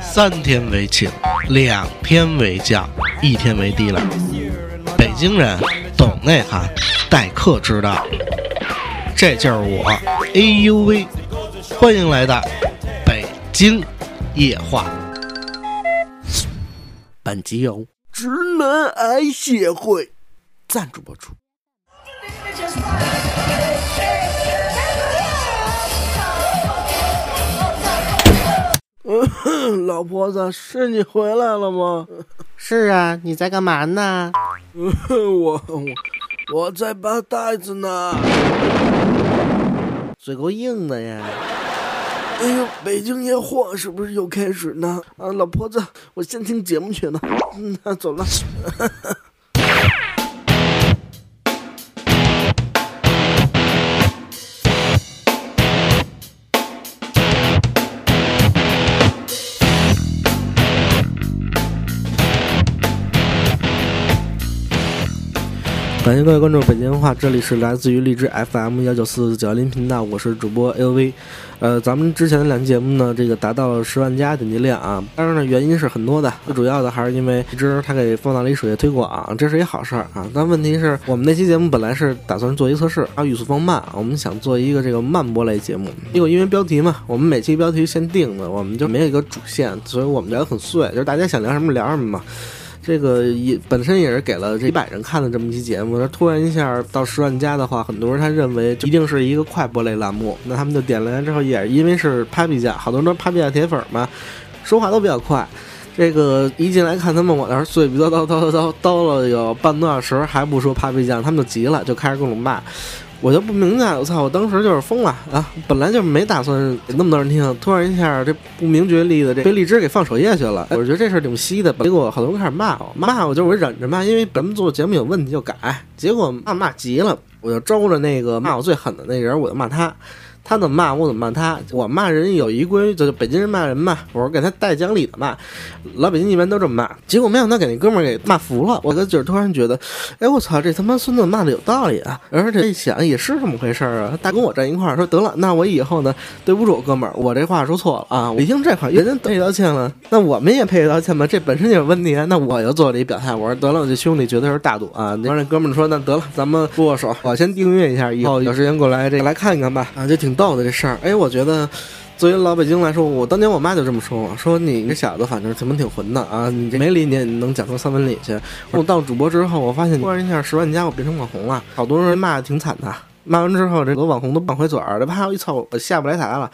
三天为请，两天为将，一天为低了。北京人懂内涵，待客之道。这就是我，哎呦喂！欢迎来到北京夜话。本集由直男癌协会赞助播出。老婆子，是你回来了吗？是啊，你在干嘛呢？我我我在扒袋子呢，嘴够硬的呀！哎呦，北京夜话是不是又开始呢？啊，老婆子，我先听节目去呢。那走了。感谢各位关注北京话，这里是来自于荔枝 FM 幺九四九幺零频道，我是主播 LV。呃，咱们之前的两期节目呢，这个达到了十万加点击量啊。当然呢，原因是很多的，最主要的还是因为荔枝它给放到了一首页推广，这是一好事儿啊。但问题是我们那期节目本来是打算做一测试，啊，语速放慢，我们想做一个这个慢播类节目。因为因为标题嘛，我们每期标题先定的，我们就没有一个主线，所以我们聊得很碎，就是大家想聊什么聊什么嘛。这个也本身也是给了这一百人看的这么一期节目，那突然一下到十万加的话，很多人他认为一定是一个快播类栏目，那他们就点了之后，也因为是 Papi 酱，好多人都 Papi 酱铁粉嘛，说话都比较快。这个一进来看他们我那儿碎逼叨叨叨叨叨叨了有半多小时还不说 Papi 酱，他们就急了，就开始各种骂。我就不明白，我操！我当时就是疯了啊！本来就没打算给那么多人听，突然一下这不明觉厉的这被荔枝给放首页去了，我觉得这事儿挺稀的。结果好多人开始骂我，骂我就我忍着骂，因为咱们做节目有问题就改。结果骂骂急了，我就招着那个骂我最狠的那人，我就骂他。他怎么骂我怎么骂他，我骂人有一规矩，就北京人骂人嘛，我说给他带讲理的骂，老北京一般都这么骂。结果没想到给那哥们儿给骂服了，我就是突然觉得，哎我操，这他妈孙子骂的有道理啊！而且一想也是这么回事儿啊，大跟我站一块儿说得了，那我以后呢，对不住哥们儿，我这话说错了啊！我一听这话，人家赔道歉了，那我们也赔道歉吧，这本身就有问题啊！那我就做了一表态，我说得了，我这兄弟绝对是大度啊！然后那哥们儿说，那得了，咱们握握手，我先订阅一下，以后有时间过来这个来看一看吧，啊，就挺。逗的这事儿，哎，我觉得作为老北京来说，我当年我妈就这么说我，说你这小子反正怎么挺混的啊，你这没理你也能讲出三分理去。我到主播之后，我发现突然一下十万加，我变成网红了，好多人骂的挺惨的，骂完之后，这个网红都拌回嘴儿，了啪一操，我下不来台了。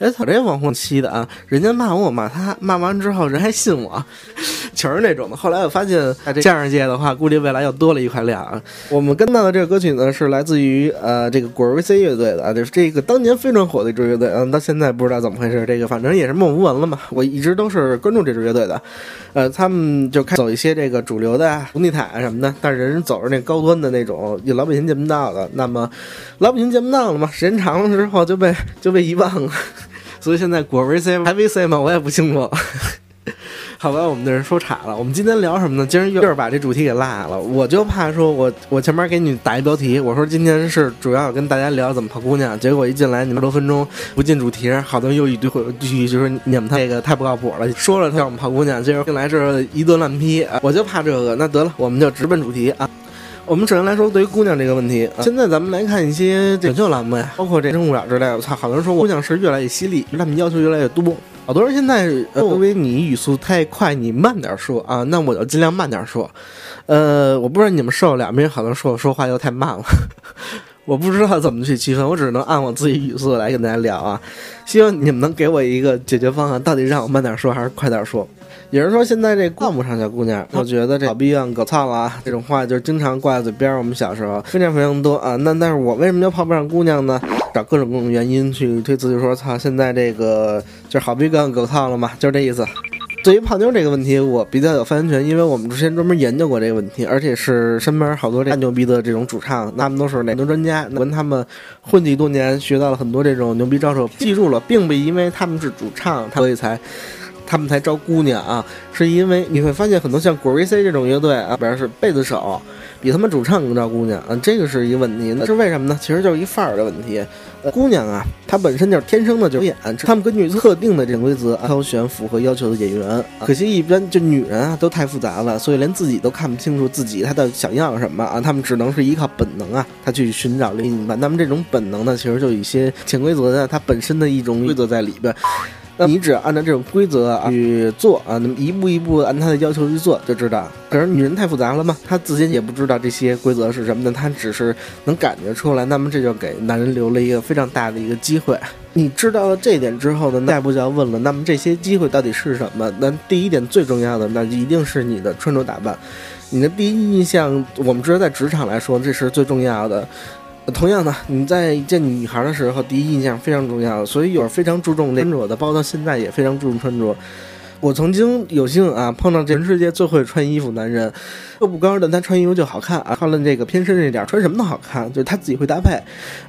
哎，他这网红气的啊！人家骂我，我骂他，骂完之后人还信我，全是那种的。后来我发现，在这相声界的话，估计未来又多了一块料啊。我们跟到的这个歌曲呢，是来自于呃这个果儿 VC 乐队的啊，就是这个当年非常火的一支乐队。嗯，到现在不知道怎么回事，这个反正也是默无闻了嘛。我一直都是关注这支乐队的，呃，他们就开走一些这个主流的红地毯啊什么的，但是人走着那高端的那种，老百姓见不到的。那么老北京见不到了嘛，时间长了之后就被就被遗忘了。所以现在果 VC 还 VC 吗？我也不清楚。好吧，我们的人说岔了。我们今天聊什么呢？今儿又是把这主题给落下了。我就怕说，我我前面给你打一标题，我说今天是主要跟大家聊怎么泡姑娘。结果一进来，你们多分钟不进主题，好多又一堆继续就说你们这个太不靠谱了。说了他让我们泡姑娘，结果进来是一顿乱批。我就怕这个，那得了，我们就直奔主题啊。我们首先来说，对于姑娘这个问题，现在咱们来看一些选秀栏目呀，包括这《生物表》之类的。我操，好多人说姑娘是越来越犀利，他们要求越来越多。好多人现在认为你语速太快，你慢点说啊，那我就尽量慢点说。呃，我不知道你们受了，因为好多人说我说话又太慢了。我不知道怎么去区分，我只能按我自己语速来跟大家聊啊。希望你们能给我一个解决方案，到底让我慢点说还是快点说？有人说现在这挂不上小姑娘，我觉得这老逼样狗操了啊！这种话就经常挂在嘴边。我们小时候非常非常多啊。那但是我为什么就泡不上姑娘呢？找各种各种原因去推辞，就说操，现在这个就是好逼样狗操了嘛，就是这意思。对于泡妞这个问题，我比较有发言权，因为我们之前专门研究过这个问题，而且是身边好多这牛逼的这种主唱，他们都是奶牛专家，跟他们混迹多年，学到了很多这种牛逼招数，记住了，并不因为他们是主唱，所以才他们才招姑娘啊，是因为你会发现很多像 Grace 这种乐队啊，表示贝斯手比他们主唱更招姑娘啊，这个是一个问题。那是为什么呢？其实就是一范儿的问题。姑娘啊，她本身就是天生的就演，他们根据特定的这规则挑选符合要求的演员。可惜一般就女人啊都太复杂了，所以连自己都看不清楚自己她的想要什么啊，他们只能是依靠本能啊，她去寻找另一半。那么这种本能呢，其实就一些潜规则的，它本身的一种规则在里边。那你只要按照这种规则啊去做啊，那么一步一步按他的要求去做就知道。可是女人太复杂了嘛，她自己也不知道这些规则是什么的，她只是能感觉出来。那么这就给男人留了一个非非常大的一个机会。你知道了这点之后呢，下一步就要问了，那么这些机会到底是什么？那第一点最重要的，那一定是你的穿着打扮。你的第一印象，我们知道在职场来说，这是最重要的。同样的，你在见女孩的时候，第一印象非常重要，所以有非常注重穿着的，包括现在也非常注重穿着。我曾经有幸啊碰到全世界最会穿衣服男人，个不高的他穿衣服就好看啊，穿了这个偏深这点穿什么都好看，就是他自己会搭配。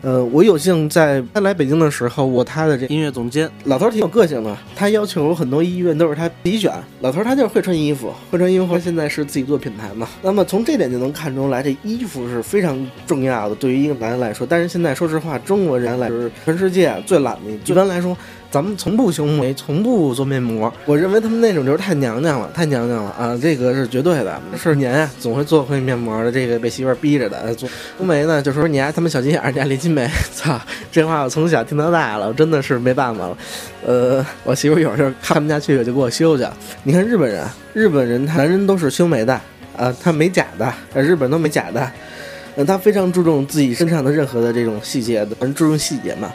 呃，我有幸在他来北京的时候，我他的这音乐总监老头挺有个性的，他要求很多医院都是他自己选。老头他就是会穿衣服，会穿衣服，现在是自己做品牌嘛。那么从这点就能看出来，这衣服是非常重要的，对于一个男人来说。但是现在说实话，中国人来说，全世界最懒的。一般来说。咱们从不修眉，从不做面膜。我认为他们那种就是太娘娘了，太娘娘了啊！这个是绝对的。是年啊，总会做回面膜的。这个被媳妇儿逼着的。做修眉呢，就说你还他妈小心眼儿，你还连心眉。操，这话我从小听到大了，我真的是没办法了。呃，我媳妇有时候看不下去，就给我修去。你看日本人，日本人男人都是修眉的啊，他没假的，日本都没假的。嗯，他非常注重自己身上的任何的这种细节的，很注重细节嘛。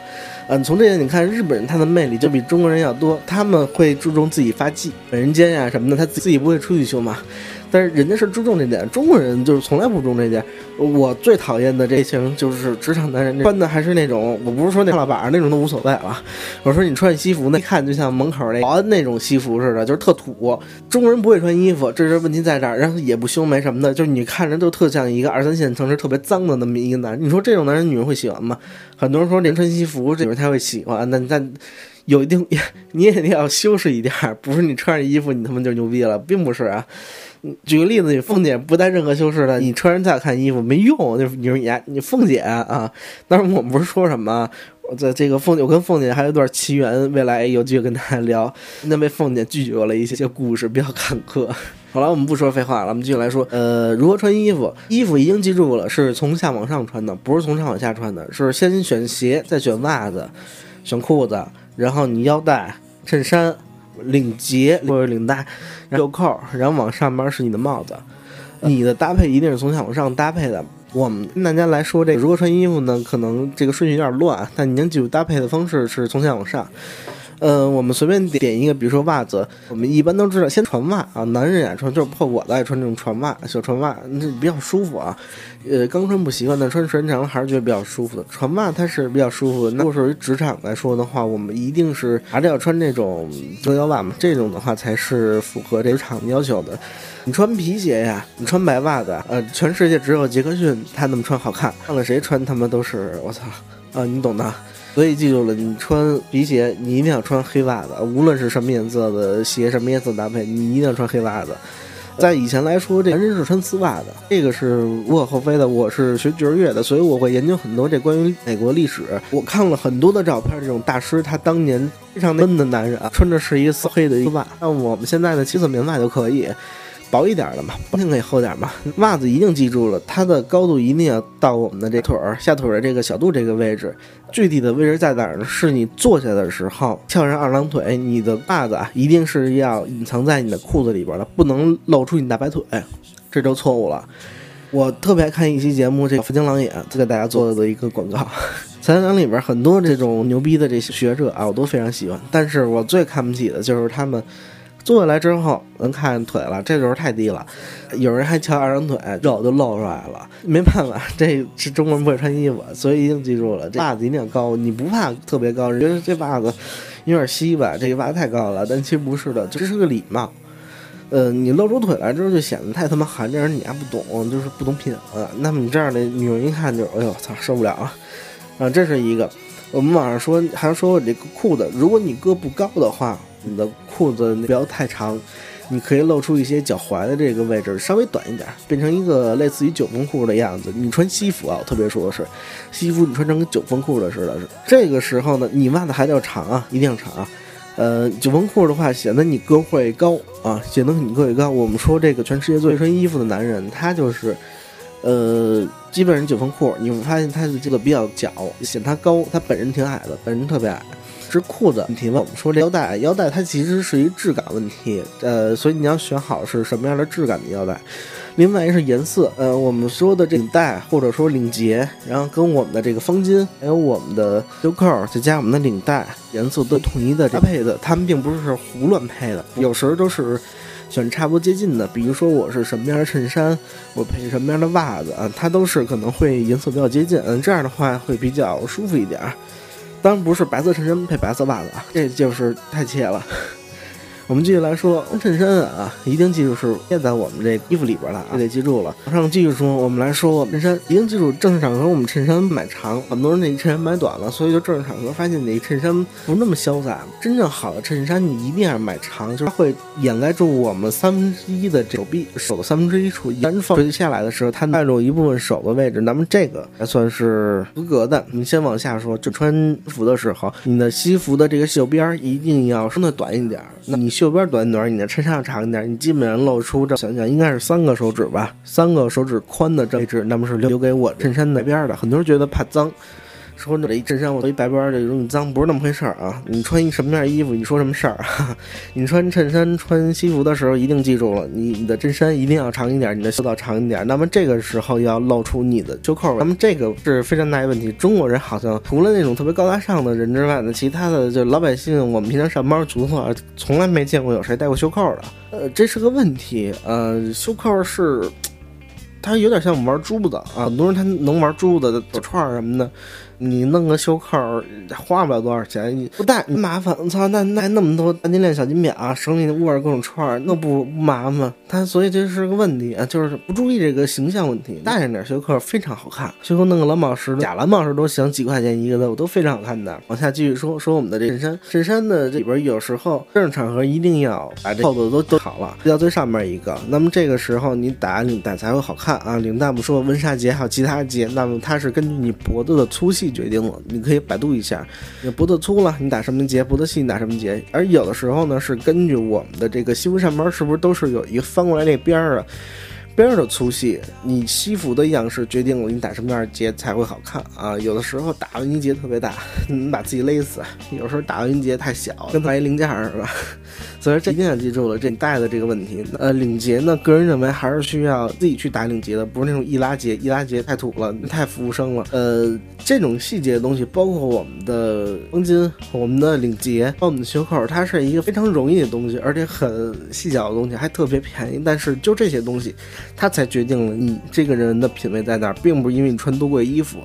嗯，从这点你看，日本人他的魅力就比中国人要多，他们会注重自己发际、人间呀什么的，他自己不会出去修嘛。但是人家是注重这点，中国人就是从来不注重这点。我最讨厌的这型就是职场男人穿的还是那种，我不是说那老板那种都无所谓了。我说你穿西服，那一看就像门口那保安那种西服似的，就是特土。中国人不会穿衣服，这是问题在这儿，然后也不修眉什么的，就是你看着就特像一个二三线城市特别脏的那么一个男。你说这种男人女人会喜欢吗？很多人说连穿西服这种他会喜欢，那但有一定 你也得要修饰一点儿，不是你穿上衣服你他妈就牛逼了，并不是啊。举个例子，你凤姐不带任何修饰的，你穿人再看衣服没用。就是你说你你凤姐啊，当时我们不是说什么？我在这个凤姐，我跟凤姐还有一段奇缘，未来有机会跟大家聊。那被凤姐拒绝了一些些故事，比较坎坷。好了，我们不说废话了，我们继续来说。呃，如何穿衣服？衣服已经记住了，是从下往上穿的，不是从上往下穿的。是先选鞋，再选袜子，选裤子，然后你腰带、衬衫。领结或者领带，袖扣，然后往上边是你的帽子。你的搭配一定是从下往上搭配的。我们跟大家来说，这个如何穿衣服呢？可能这个顺序有点乱，但你能记住搭配的方式是从下往上。嗯，我们随便点一个，比如说袜子，我们一般都知道先穿袜啊，男人爱穿，就是破我的爱穿这种船袜，小船袜，那比较舒服啊。呃，刚穿不习惯，但穿时间长了还是觉得比较舒服的。船袜它是比较舒服的。如果是于职场来说的话，我们一定是还是要穿这种遮腰袜嘛，这种的话才是符合职场要求的。你穿皮鞋呀，你穿白袜子，呃，全世界只有杰克逊他那么穿好看，看了谁穿他妈都是我操啊，你懂的。所以记住了，你穿皮鞋，你一定要穿黑袜子，无论是什么颜色的鞋，什么颜色搭配，你一定要穿黑袜子。在以前来说，这男人是穿丝袜的，这个是无可厚非的。我是学爵士乐的，所以我会研究很多这关于美国历史。我看了很多的照片，这种大师他当年非常闷的男人，穿着是一个丝黑的一个袜，像我们现在的七色棉袜就可以。薄一点的嘛，不一定可以厚点嘛。袜子一定记住了，它的高度一定要到我们的这腿儿下腿的这个小肚这个位置。具体的位置在哪儿呢？是你坐下的时候翘上二郎腿，你的袜子啊一定是要隐藏在你的裤子里边的，不能露出你大白腿，这就错误了。我特别爱看一期节目，这个福江狼眼在给大家做的一个广告。财经里边很多这种牛逼的这些学者啊，我都非常喜欢，但是我最看不起的就是他们。坐下来之后能看见腿了，这就是太低了。有人还翘二郎腿，肉就露出来了。没办法，这是中国人不会穿衣服，所以一定记住了，袜子一定要高。你不怕特别高，觉得这袜子有点稀吧？这个袜子太高了，但其实不是的，这是个礼貌。呃，你露出腿来之后就显得太他妈寒碜，你还不懂，就是不懂品。那么你这样的女人一看就，哎呦操，受不了啊！啊，这是一个。我们网上说，还说这个裤子，如果你个不高的话。你的裤子不要太长，你可以露出一些脚踝的这个位置稍微短一点，变成一个类似于九分裤的样子。你穿西服啊，我特别说的是，西服你穿成跟九分裤的似的，这个时候呢，你袜子还得要长啊，一定要长啊。呃，九分裤的话，显得你个会高啊，显得你个会高。我们说这个全世界最穿衣服的男人，他就是，呃，基本上九分裤，你会发现他的这个比较脚，显他高，他本人挺矮的，本人特别矮。是裤子问题吗？我们说这腰带，腰带它其实是一质感问题，呃，所以你要选好是什么样的质感的腰带。另外一个是颜色，呃，我们说的这领带或者说领结，然后跟我们的这个方巾，还有我们的袖扣，再加我们的领带，颜色都统一的搭配的，他们并不是胡乱配的，有时候都是选差不多接近的。比如说我是什么样的衬衫，我配什么样的袜子啊，它都是可能会颜色比较接近，嗯，这样的话会比较舒服一点。当然不是白色衬衫配白色袜子啊，这就是太切了。我们继续来说衬衫啊，一定记住是垫在我们这衣服里边了啊，得记住了。马上继续说，我们来说衬衫，一定记住正式场合我们衬衫买长，很多人那衬衫买短了，所以就正式场合发现你衬衫不那么潇洒。真正好的衬衫你一定要买长，就是会掩盖住我们三分之一的手臂手的三分之一处，一旦放下来的时候，它盖住一部分手的位置，那么这个还算是合格的。你先往下说，就穿衣服的时候，你的西服的这个袖边一定要伸的短一点，那你。袖边短一点，你的衬衫要长一点，你基本上露出这想想应该是三个手指吧，三个手指宽的位置，那么是留给我衬衫那边的。很多人觉得怕脏。说这一衬衫我一白边的容易脏，不是那么回事儿啊！你穿一什么样衣服，你说什么事儿？你穿衬衫、穿西服的时候，一定记住了，你你的衬衫一定要长一点，你的袖道长一点。那么这个时候要露出你的袖扣，那么这个是非常大的问题。中国人好像除了那种特别高大上的人之外呢，其他的就老百姓，我们平常上班族的话，从来没见过有谁戴过袖扣的。呃，这是个问题。呃，袖扣是，它有点像我们玩珠子啊，很多人他能玩珠子、手串什么的。你弄个袖扣花不了多少钱，你不戴麻烦。我操，那那那么多大金链、小金表，手里握着各种串，那不麻烦？他所以这是个问题啊，就是不注意这个形象问题。戴上点袖扣非常好看，袖扣弄个蓝宝石、假蓝宝石都行，几块钱一个的，我都非常好看的。往下继续说说我们的这衬衫，衬衫的这里边有时候正式场合一定要把这扣子都都好了，到最上面一个。那么这个时候你打领带才会好看啊。领带不说，温莎结还有其他结，那么它是根据你脖子的粗细。决定了，你可以百度一下，你脖子粗了，你打什么结；脖子细，你打什么结。而有的时候呢，是根据我们的这个西服上边是不是都是有一个翻过来那边儿啊？边儿的粗细，你西服的样式决定了你打什么样的结才会好看啊！有的时候打完一结特别大，你把自己勒死；有时候打完一结太小，跟买一零件似的？所以这一定要记住了，这你带的这个问题。呃，领结呢，个人认为还是需要自己去打领结的，不是那种易拉结，易拉结太土了，太服务生了。呃，这种细节的东西，包括我们的方巾、我们的领结、包括我们的袖扣，它是一个非常容易的东西，而且很细小的东西，还特别便宜。但是就这些东西。它才决定了你这个人的品味在哪儿，并不是因为你穿多贵衣服。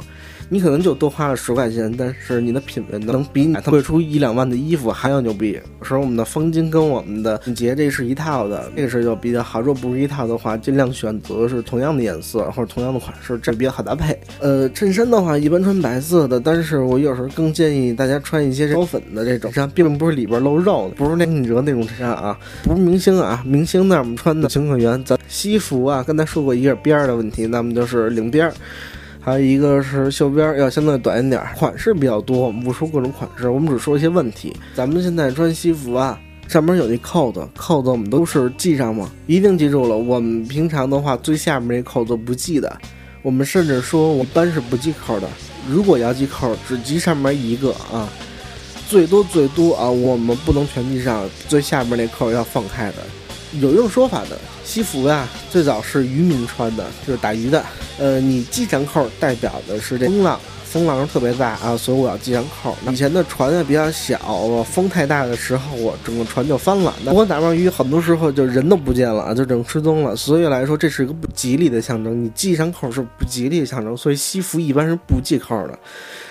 你可能就多花了十块钱，但是你的品味能比你贵出一两万的衣服还要牛逼。有时候我们的方巾跟我们的领结这是一套的，这个是就比较好。如果不是一套的话，尽量选择是同样的颜色或者同样的款式，这比较好搭配。呃，衬衫的话一般穿白色的，但是我有时候更建议大家穿一些高粉的这种衬衫，并不是里边露肉的，不是那你折那种衬衫啊，不是明星啊，明星那我们穿的情可原。咱西服啊，刚才说过一个边儿的问题，那么就是领边儿。还有一个是袖边要相对短一点，款式比较多。我们不说各种款式，我们只说一些问题。咱们现在穿西服啊，上面有那扣子，扣子我们都是系上吗？一定记住了。我们平常的话，最下面那扣子不系的。我们甚至说，我一般是不系扣的。如果要系扣，只系上面一个啊，最多最多啊，我们不能全系上，最下面那扣要放开的。有一种说法的，西服呀，最早是渔民穿的，就是打鱼的。呃，你系上扣，代表的是这风浪，风浪是特别大啊，所以我要系上扣。以前的船啊比较小，风太大的时候，我整个船就翻了。那我打完鱼，很多时候就人都不见了，就整个失踪了。所以来说，这是一个不吉利的象征。你系上扣是不吉利的象征，所以西服一般是不系扣的。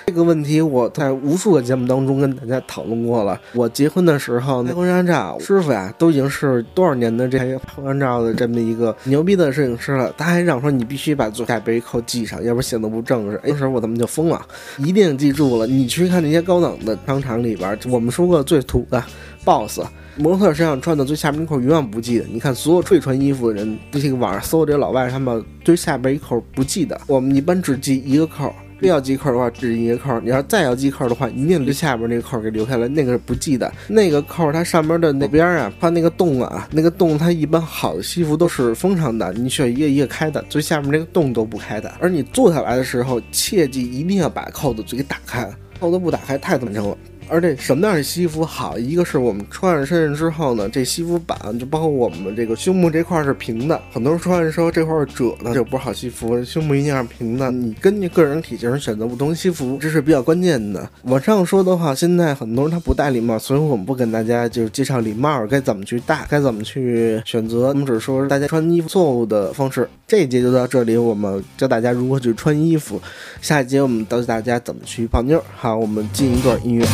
这个问题我在无数个节目当中跟大家讨论过了。我结婚的时候，拍婚纱照师傅呀，都已经是多少年的这拍婚纱照的这么一个牛逼的摄影师了。他还让说你必须把最下边一扣系上，要不然显得不正式。那时候我他妈就疯了，一定记住了。你去看那些高档的商场里边，我们说过最土的 BOSS。模特身上穿的最下边一扣永远不系的，你看所有会穿衣服的人，这个网上搜这些老外，他们最下边一扣不系的。我们一般只系一个扣，要系扣的话这是一个扣。你要再要系扣的话，一定最下边那个扣给留下来，那个是不系的。那个扣它上面的那边啊，它那个洞啊，那个洞它一般好的西服都是封上的，你需要一个一个开的，最下面那个洞都不开的。而你坐下来的时候，切记一定要把扣子嘴给打开，扣子不打开太怎么着了。而这什么样的西服好？一个是我们穿上身上之后呢，这西服板就包括我们这个胸部这块是平的。很多人穿上说这块是褶呢，就不是好西服。胸部一定要平的。你根据个人体型选择不同西服，这是比较关键的。往上说的话，现在很多人他不戴礼帽，所以我们不跟大家就是介绍礼帽该怎么去戴，该怎么去选择。我们只说大家穿衣服错误的方式。这一节就到这里，我们教大家如何去穿衣服。下一节我们教大家怎么去泡妞。好，我们进一段音乐。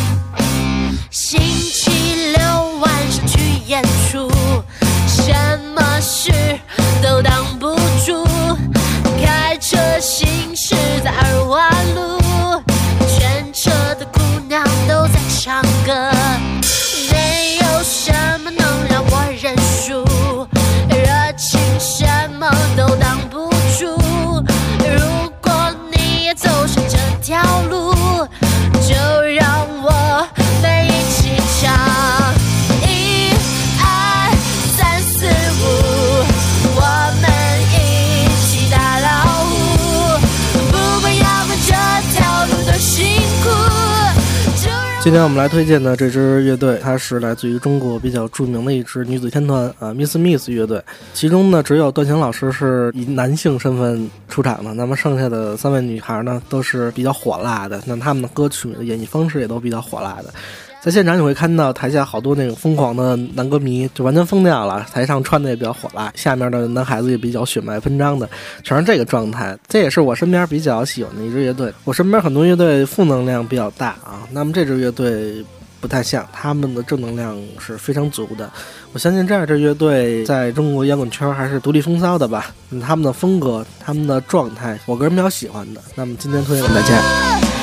星期六晚上去演出，什么事都挡今天我们来推荐的这支乐队，它是来自于中国比较著名的一支女子天团啊，Miss Miss 乐队。其中呢，只有段晴老师是以男性身份出场的，那么剩下的三位女孩呢，都是比较火辣的。那他们的歌曲的演绎方式也都比较火辣的。在现场你会看到台下好多那种疯狂的男歌迷，就完全疯掉了。台上穿的也比较火辣，下面的男孩子也比较血脉喷张的，全是这个状态。这也是我身边比较喜欢的一支乐队。我身边很多乐队负能量比较大啊，那么这支乐队不太像，他们的正能量是非常足的。我相信这样一支乐队在中国摇滚圈还是独立风骚的吧。他们的风格，他们的状态，我个人比较喜欢的。那么今天推荐给大家。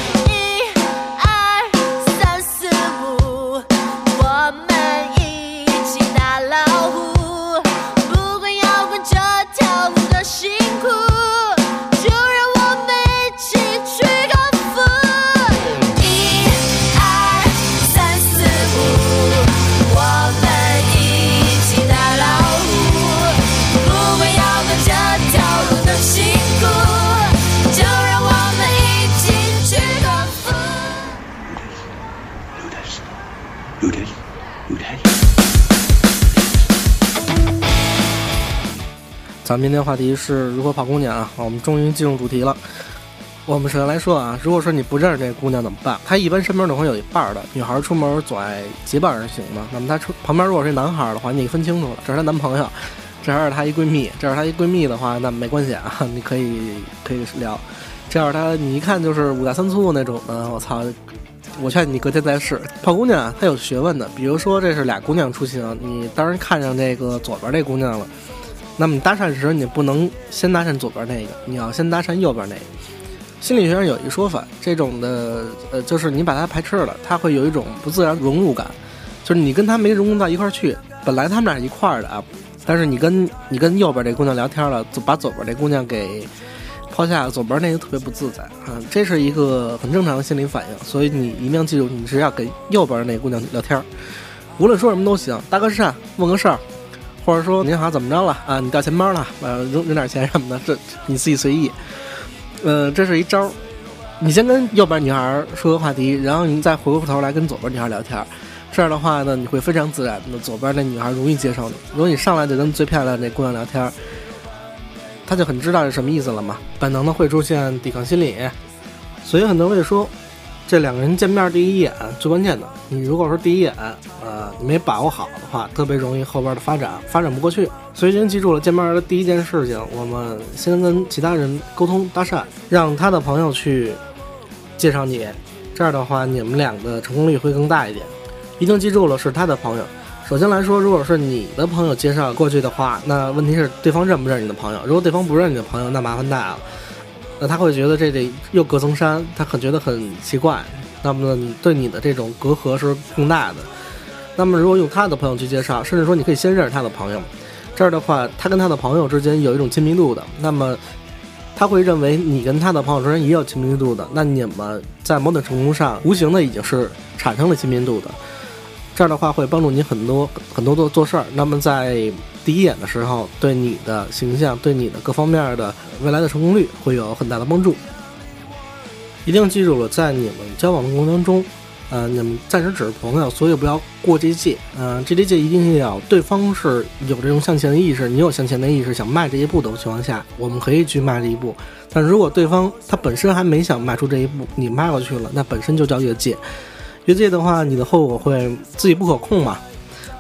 明天话题是如何泡姑娘啊！我们终于进入主题了。我们首先来说啊，如果说你不认识这姑娘怎么办？她一般身边都会有一半儿的女孩出门总爱结伴而行嘛。那么她出旁边如果是男孩的话，你分清楚了，这是她男朋友，这还是她一闺蜜。这是她一闺蜜的话，那没关系啊，你可以可以聊。这要是她你一看就是五大三粗那种的，我操！我劝你隔天再试泡姑娘，她有学问的。比如说这是俩姑娘出行，你当然看上这个左边这姑娘了。那么搭讪时，你不能先搭讪左边那个，你要先搭讪右边那个。心理学上有一说法，这种的呃，就是你把它排斥了，它会有一种不自然融入感，就是你跟他没融入到一块儿去。本来他们俩一块儿的啊，但是你跟你跟右边这姑娘聊天了，就把左边这姑娘给抛下了，左边那个特别不自在啊，这是一个很正常的心理反应。所以你一定要记住，你是要跟右边那姑娘聊天，无论说什么都行，搭个讪，问个事儿，或者说您好怎么着了啊？你掉钱包了，呃，扔扔点钱什么的，这你自己随意。呃，这是一招，你先跟右边女孩说个话题，然后你再回过头来跟左边女孩聊天。这样的话呢，你会非常自然的，左边那女孩容易接受你。如果你上来就跟最漂亮那姑娘聊天，她就很知道是什么意思了嘛，本能的会出现抵抗心理。所以很多人会说，这两个人见面第一眼最关键的，你如果说第一眼，呃，没把握好的话，特别容易后边的发展发展不过去。所以先记住了，见面的第一件事情，我们先跟其他人沟通搭讪，让他的朋友去介绍你，这样的话你们两个成功率会更大一点。一定记住了，是他的朋友。首先来说，如果是你的朋友介绍过去的话，那问题是对方认不认你的朋友？如果对方不认你的朋友，那麻烦大了。那他会觉得这得又隔层山，他很觉得很奇怪。那么对你的这种隔阂是更大的。那么如果用他的朋友去介绍，甚至说你可以先认识他的朋友，这样的话，他跟他的朋友之间有一种亲密度的。那么他会认为你跟他的朋友之间也有亲密度的。那你们在某种程度上，无形的已经是产生了亲密度的。这样的话会帮助你很多很多做做事儿。那么在第一眼的时候，对你的形象、对你的各方面的未来的成功率会有很大的帮助。一定记住了，在你们交往的过程当中，呃，你们暂时只是朋友，所以不要过这界。嗯，这界一定要对方是有这种向前的意识，你有向前的意识，想迈这一步的情况下，我们可以去迈这一步。但如果对方他本身还没想迈出这一步，你迈过去了，那本身就叫越界。越界的话，你的后果会自己不可控嘛？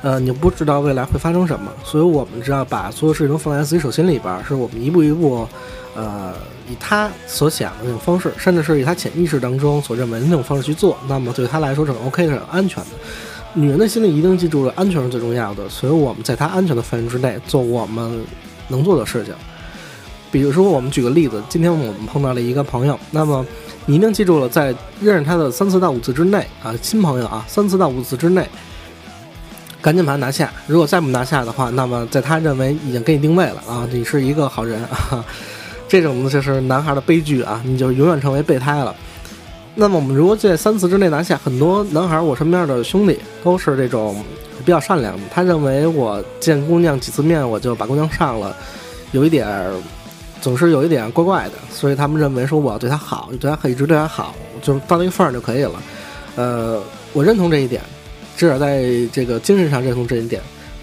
呃，你不知道未来会发生什么，所以我们知道把所有事情都放在自己手心里边，是我们一步一步，呃，以他所想的那种方式，甚至是以他潜意识当中所认为的那种方式去做，那么对他来说是 OK 的、安全的。女人的心里一定记住了，安全是最重要的，所以我们在她安全的范围之内做我们能做的事情。比如说，我们举个例子，今天我们碰到了一个朋友，那么。你一定记住了，在认识他的三次到五次之内啊，新朋友啊，三次到五次之内，赶紧把他拿下。如果再不拿下的话，那么在他认为已经给你定位了啊，你是一个好人啊。这种呢就是男孩的悲剧啊，你就永远成为备胎了。那么我们如果在三次之内拿下，很多男孩，我身边的兄弟都是这种比较善良。他认为我见姑娘几次面，我就把姑娘上了，有一点。总是有一点怪怪的，所以他们认为说我要对他好，就对他可以一直对他好，就到那个份儿就可以了。呃，我认同这一点，至少在这个精神上认同这一点。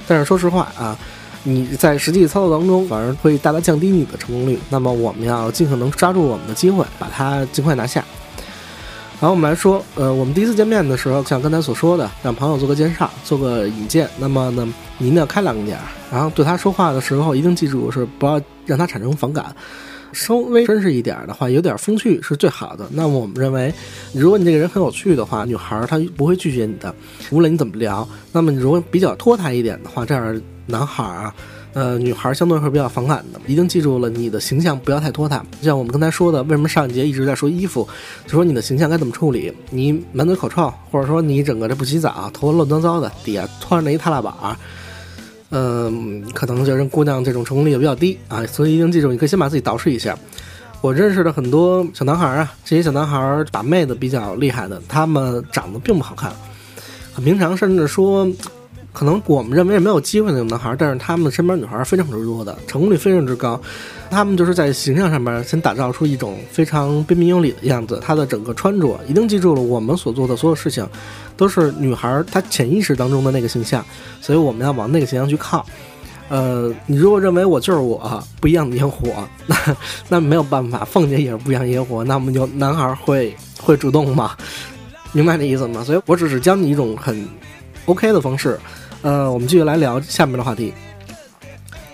但是说实话啊，你在实际操作当中反而会大大降低你的成功率。那么我们要尽可能抓住我们的机会，把它尽快拿下。然后，我们来说，呃，我们第一次见面的时候，像刚才所说的，让朋友做个介绍，做个引荐。那么呢，你一定要开朗一点，然后对他说话的时候，一定记住是不要让他产生反感，稍微绅士一点的话，有点风趣是最好的。那么我们认为，如果你这个人很有趣的话，女孩她不会拒绝你的，无论你怎么聊。那么你如果比较拖沓一点的话，这样男孩啊。呃，女孩相对会比较反感的，一定记住了，你的形象不要太拖沓。就像我们刚才说的，为什么上一节一直在说衣服，就说你的形象该怎么处理？你满嘴口臭，或者说你整个这不洗澡，头发乱糟糟的，底下拖着那一踏拉板，嗯，可能就是姑娘这种成功率也比较低啊。所以一定记住，你可以先把自己捯饬一下。我认识的很多小男孩啊，这些小男孩把妹子比较厉害的，他们长得并不好看，很平常，甚至说。可能我们认为没有机会的男孩，但是他们身边女孩非常之多的，成功率非常之高。他们就是在形象上面先打造出一种非常彬彬有礼的样子。他的整个穿着，一定记住了，我们所做的所有事情，都是女孩她潜意识当中的那个形象，所以我们要往那个形象去靠。呃，你如果认为我就是我不一样的烟火，那那没有办法，凤姐也是不一样的烟火，那我们就男孩会会主动吗？明白这意思吗？所以我只是教你一种很 OK 的方式。呃，我们继续来聊下面的话题。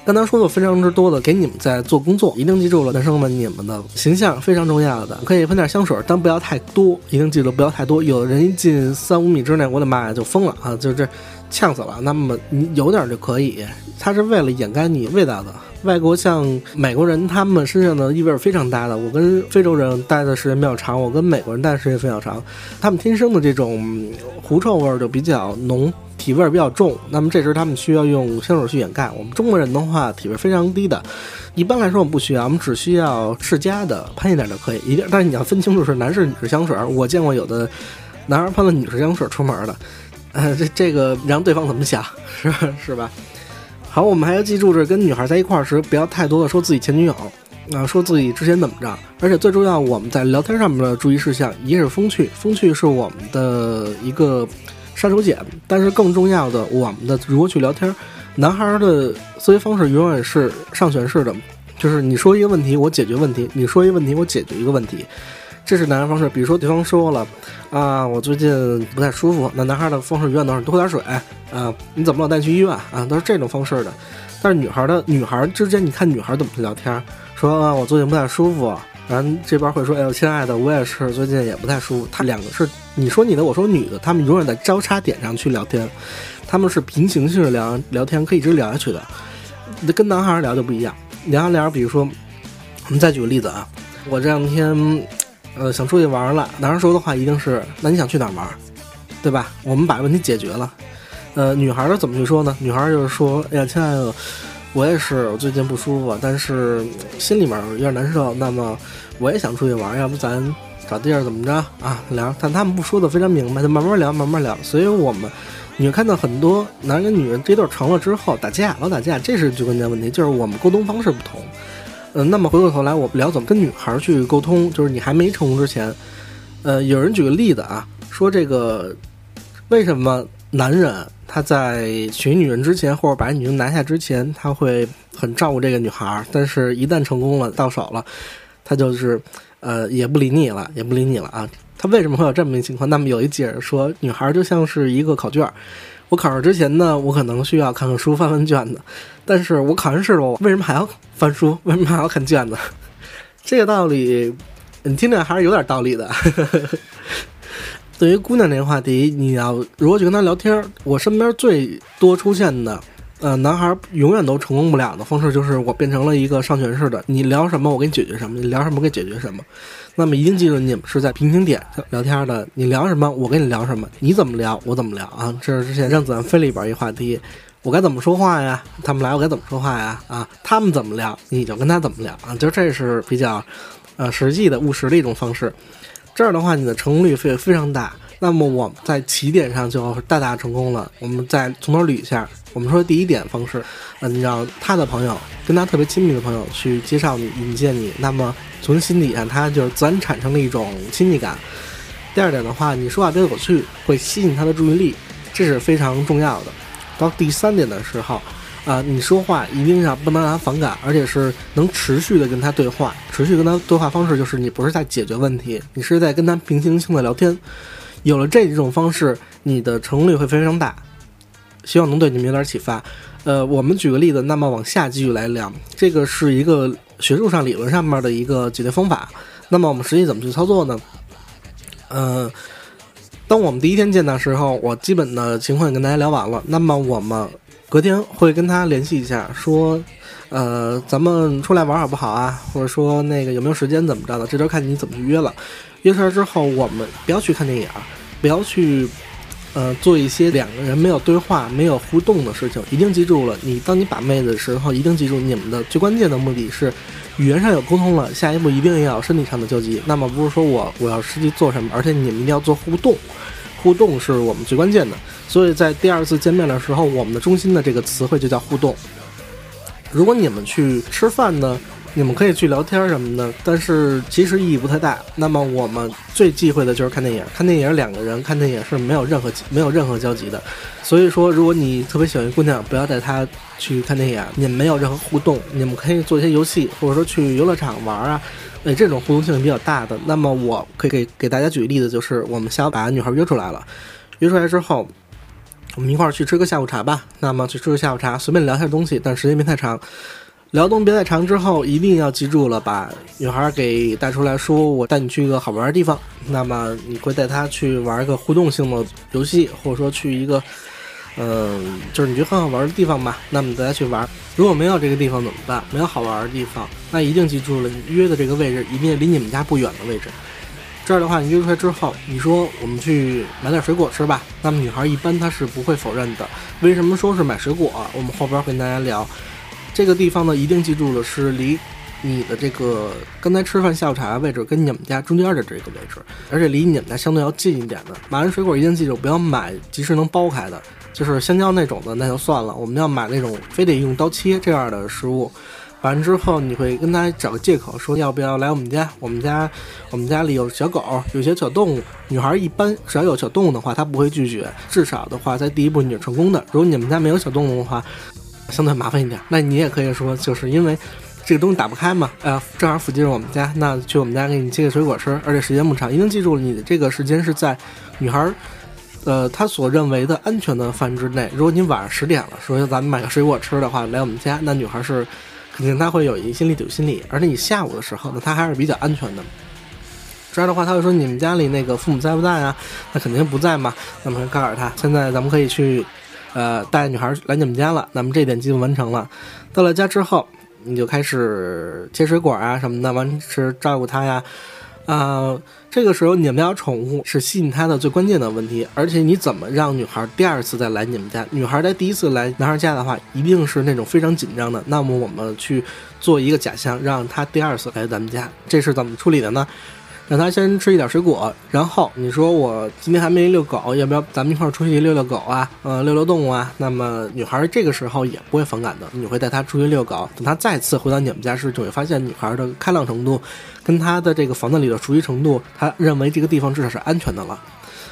刚才说的非常之多的，给你们在做工作，一定记住了，男生们，你们的形象非常重要的，可以喷点香水，但不要太多，一定记住不要太多。有的人一进三五米之内，我的妈呀，就疯了啊，就这呛死了。那么你有点就可以，它是为了掩盖你味道的。外国像美国人，他们身上的异味非常大的。我跟非洲人待的时间比较长，我跟美国人待的时间非常长，他们天生的这种狐臭味儿就比较浓。体味比较重，那么这时他们需要用香水去掩盖。我们中国人的话，体味非常低的，一般来说我们不需要，我们只需要世家的喷一点就可以。一定，但是你要分清楚是男士、女士香水。我见过有的男孩喷了女士香水出门的，呃，这这个让对方怎么想，是是吧？好，我们还要记住，是跟女孩在一块儿时，不要太多的说自己前女友，啊，说自己之前怎么着。而且最重要，我们在聊天上面的注意事项，一是风趣，风趣是我们的一个。杀手锏，但是更重要的，我们的如何去聊天？男孩的思维方式永远是上旋式的，就是你说一个问题，我解决问题；你说一个问题，我解决一个问题。这是男孩方式。比如说对方说了啊，我最近不太舒服，那男孩的方式永远都是多喝点水啊。你怎么老带去医院啊？都是这种方式的。但是女孩的女孩之间，你看女孩怎么去聊天？说，我最近不太舒服，然后这边会说：“哎呦，亲爱的，我也是最近也不太舒服。”他两个是你说你的，我说女的，他们永远在交叉点上去聊天，他们是平行性的聊聊天，可以一直聊下去的。那跟男孩聊就不一样，聊着聊，比如说，我们再举个例子啊，我这两天呃想出去玩了，男孩说的话一定是：“那你想去哪儿玩？对吧？”我们把问题解决了。呃，女孩儿怎么去说呢？女孩儿就是说：“哎呀，亲爱的，我也是，我最近不舒服，但是心里面有点难受。那么我也想出去玩，要不咱找地儿怎么着啊？聊。但他们不说的非常明白，就慢慢聊，慢慢聊。所以我们你会看到很多男人跟女人这对成了之后打架，老打架，这是最关键的问题，就是我们沟通方式不同。嗯，那么回过头来，我们聊怎么跟女孩去沟通，就是你还没成功之前，呃，有人举个例子啊，说这个为什么男人？他在娶女人之前，或者把女人拿下之前，他会很照顾这个女孩。但是，一旦成功了，到手了，他就是，呃，也不理你了，也不理你了啊。他为什么会有这么一情况？那么有一解释说，女孩就像是一个考卷。我考试之前呢，我可能需要看看书、翻翻卷子。但是我考完试了，我为什么还要翻书？为什么还要看卷子？这个道理，你听着还是有点道理的。对于姑娘这个话题，你要如何去跟她聊天，我身边最多出现的，呃，男孩永远都成功不了的方式就是我变成了一个上权式的，你聊什么我给你解决什么，你聊什么我给解决什么。那么一定记住，你们是在平行点聊天的，你聊什么我跟你聊什么，你怎么聊我怎么聊啊。这是之前让子弹飞里边一话题，我该怎么说话呀？他们来我该怎么说话呀？啊，他们怎么聊你就跟他怎么聊啊，就这是比较，呃，实际的务实的一种方式。这样的话，你的成功率会非常大。那么我们在起点上就大大成功了。我们再从头捋一下。我们说第一点方式，嗯，让他的朋友跟他特别亲密的朋友去介绍你、引荐你。那么从心底上，他就自然产生了一种亲密感。第二点的话，你说话比较有趣，会吸引他的注意力，这是非常重要的。到第三点的时候。啊，你说话一定要不能让他反感，而且是能持续的跟他对话，持续跟他对话方式就是你不是在解决问题，你是在跟他平行性的聊天。有了这几种方式，你的成功率会非常大。希望能对你们有点启发。呃，我们举个例子，那么往下继续来聊，这个是一个学术上理论上面的一个解决方法。那么我们实际怎么去操作呢？呃，当我们第一天见的时候，我基本的情况也跟大家聊完了。那么我们。隔天会跟他联系一下，说，呃，咱们出来玩好不好啊？或者说那个有没有时间怎么着的？这都看你怎么去约了。约出来之后，我们不要去看电影，不要去，呃，做一些两个人没有对话、没有互动的事情。一定记住了，你当你把妹子的时候，一定记住你们的最关键的目的是语言上有沟通了，下一步一定要身体上的交集。那么不是说我我要实际做什么，而且你们一定要做互动。互动是我们最关键的，所以在第二次见面的时候，我们的中心的这个词汇就叫互动。如果你们去吃饭呢，你们可以去聊天什么的，但是其实意义不太大。那么我们最忌讳的就是看电影，看电影两个人看电影是没有任何没有任何交集的。所以说，如果你特别喜欢姑娘，不要带她去看电影，你们没有任何互动。你们可以做一些游戏，或者说去游乐场玩啊。哎，这种互动性比较大的，那么我可以给给大家举个例子，就是我们想把女孩约出来了，约出来之后，我们一块儿去吃个下午茶吧。那么去吃个下午茶，随便聊下东西，但时间别太长。聊东别太长之后，一定要记住了，把女孩给带出来，说我带你去一个好玩的地方。那么你会带她去玩一个互动性的游戏，或者说去一个。嗯，就是你觉得很好玩的地方吧，那么大家去玩。如果没有这个地方怎么办？没有好玩的地方，那一定记住了，你约的这个位置一定离你们家不远的位置。这样的话，你约出来之后，你说我们去买点水果吃吧，那么女孩一般她是不会否认的。为什么说是买水果？我们后边会跟大家聊。这个地方呢，一定记住了，是离你的这个刚才吃饭下午茶位置跟你们家中间的这个位置，而且离你们家相对要近一点的。买完水果一定记住，不要买即时能剥开的。就是香蕉那种的，那就算了。我们要买那种非得用刀切这样的食物。完之后，你会跟他找个借口说要不要来我们家？我们家，我们家里有小狗，有些小动物。女孩一般只要有小动物的话，她不会拒绝。至少的话，在第一步你是成功的。如果你们家没有小动物的话，相对麻烦一点。那你也可以说，就是因为这个东西打不开嘛。呃，正好附近是我们家，那去我们家给你切个水果吃，而且时间不长。一定记住，你的这个时间是在女孩儿。呃，她所认为的安全的范围之内。如果你晚上十点了，说咱们买个水果吃的话，来我们家，那女孩是肯定她会有一心理有心理，而且你下午的时候呢，她还是比较安全的。这样的话，他会说你们家里那个父母在不在啊？那肯定不在嘛。那么告诉他，现在咱们可以去，呃，带女孩来你们家了。那么这点基本完成了。到了家之后，你就开始切水果啊什么的，完事照顾她呀。啊，这个时候你们家宠物是吸引她的最关键的问题，而且你怎么让女孩第二次再来你们家？女孩在第一次来男孩家的话，一定是那种非常紧张的。那么我们去做一个假象，让她第二次来咱们家，这是怎么处理的呢？让他先吃一点水果，然后你说我今天还没遛狗，要不要咱们一块儿出去遛遛狗啊？呃，遛遛动物啊？那么女孩这个时候也不会反感的，你会带她出去遛狗。等她再次回到你们家时，就会发现女孩的开朗程度，跟她的这个房子里的熟悉程度，她认为这个地方至少是安全的了。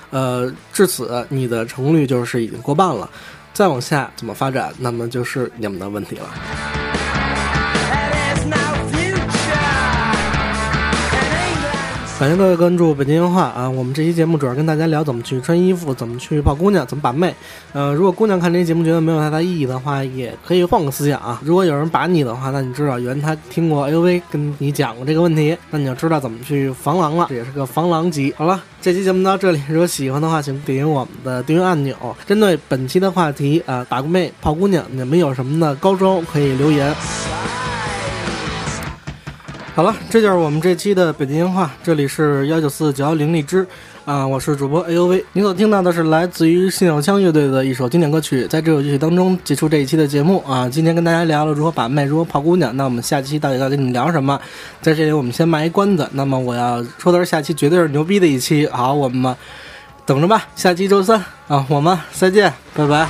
呃，至此你的成功率就是已经过半了。再往下怎么发展，那么就是你们的问题了。感谢各位关注北京烟话啊！我们这期节目主要跟大家聊怎么去穿衣服，怎么去泡姑娘，怎么把妹。呃，如果姑娘看这期节目觉得没有太大意义的话，也可以换个思想啊。如果有人把你的话，那你知道原来他听过 A U V 跟你讲过这个问题，那你就知道怎么去防狼了。这也是个防狼级。好了，这期节目到这里，如果喜欢的话，请点我们的订阅按钮。针对本期的话题啊，打过妹、泡姑娘，你们有什么的高招可以留言。好了，这就是我们这期的北京烟话，这里是幺九四九幺零荔枝，啊，我是主播 A U V。您所听到的是来自于信手枪乐队的一首经典歌曲，在这首歌曲当中结束这一期的节目啊。今天跟大家聊了如何把妹，如何泡姑娘，那我们下期到底要跟你们聊什么？在这里我们先卖一关子，那么我要说的是下期绝对是牛逼的一期，好，我们等着吧，下期周三啊，我们再见，拜拜。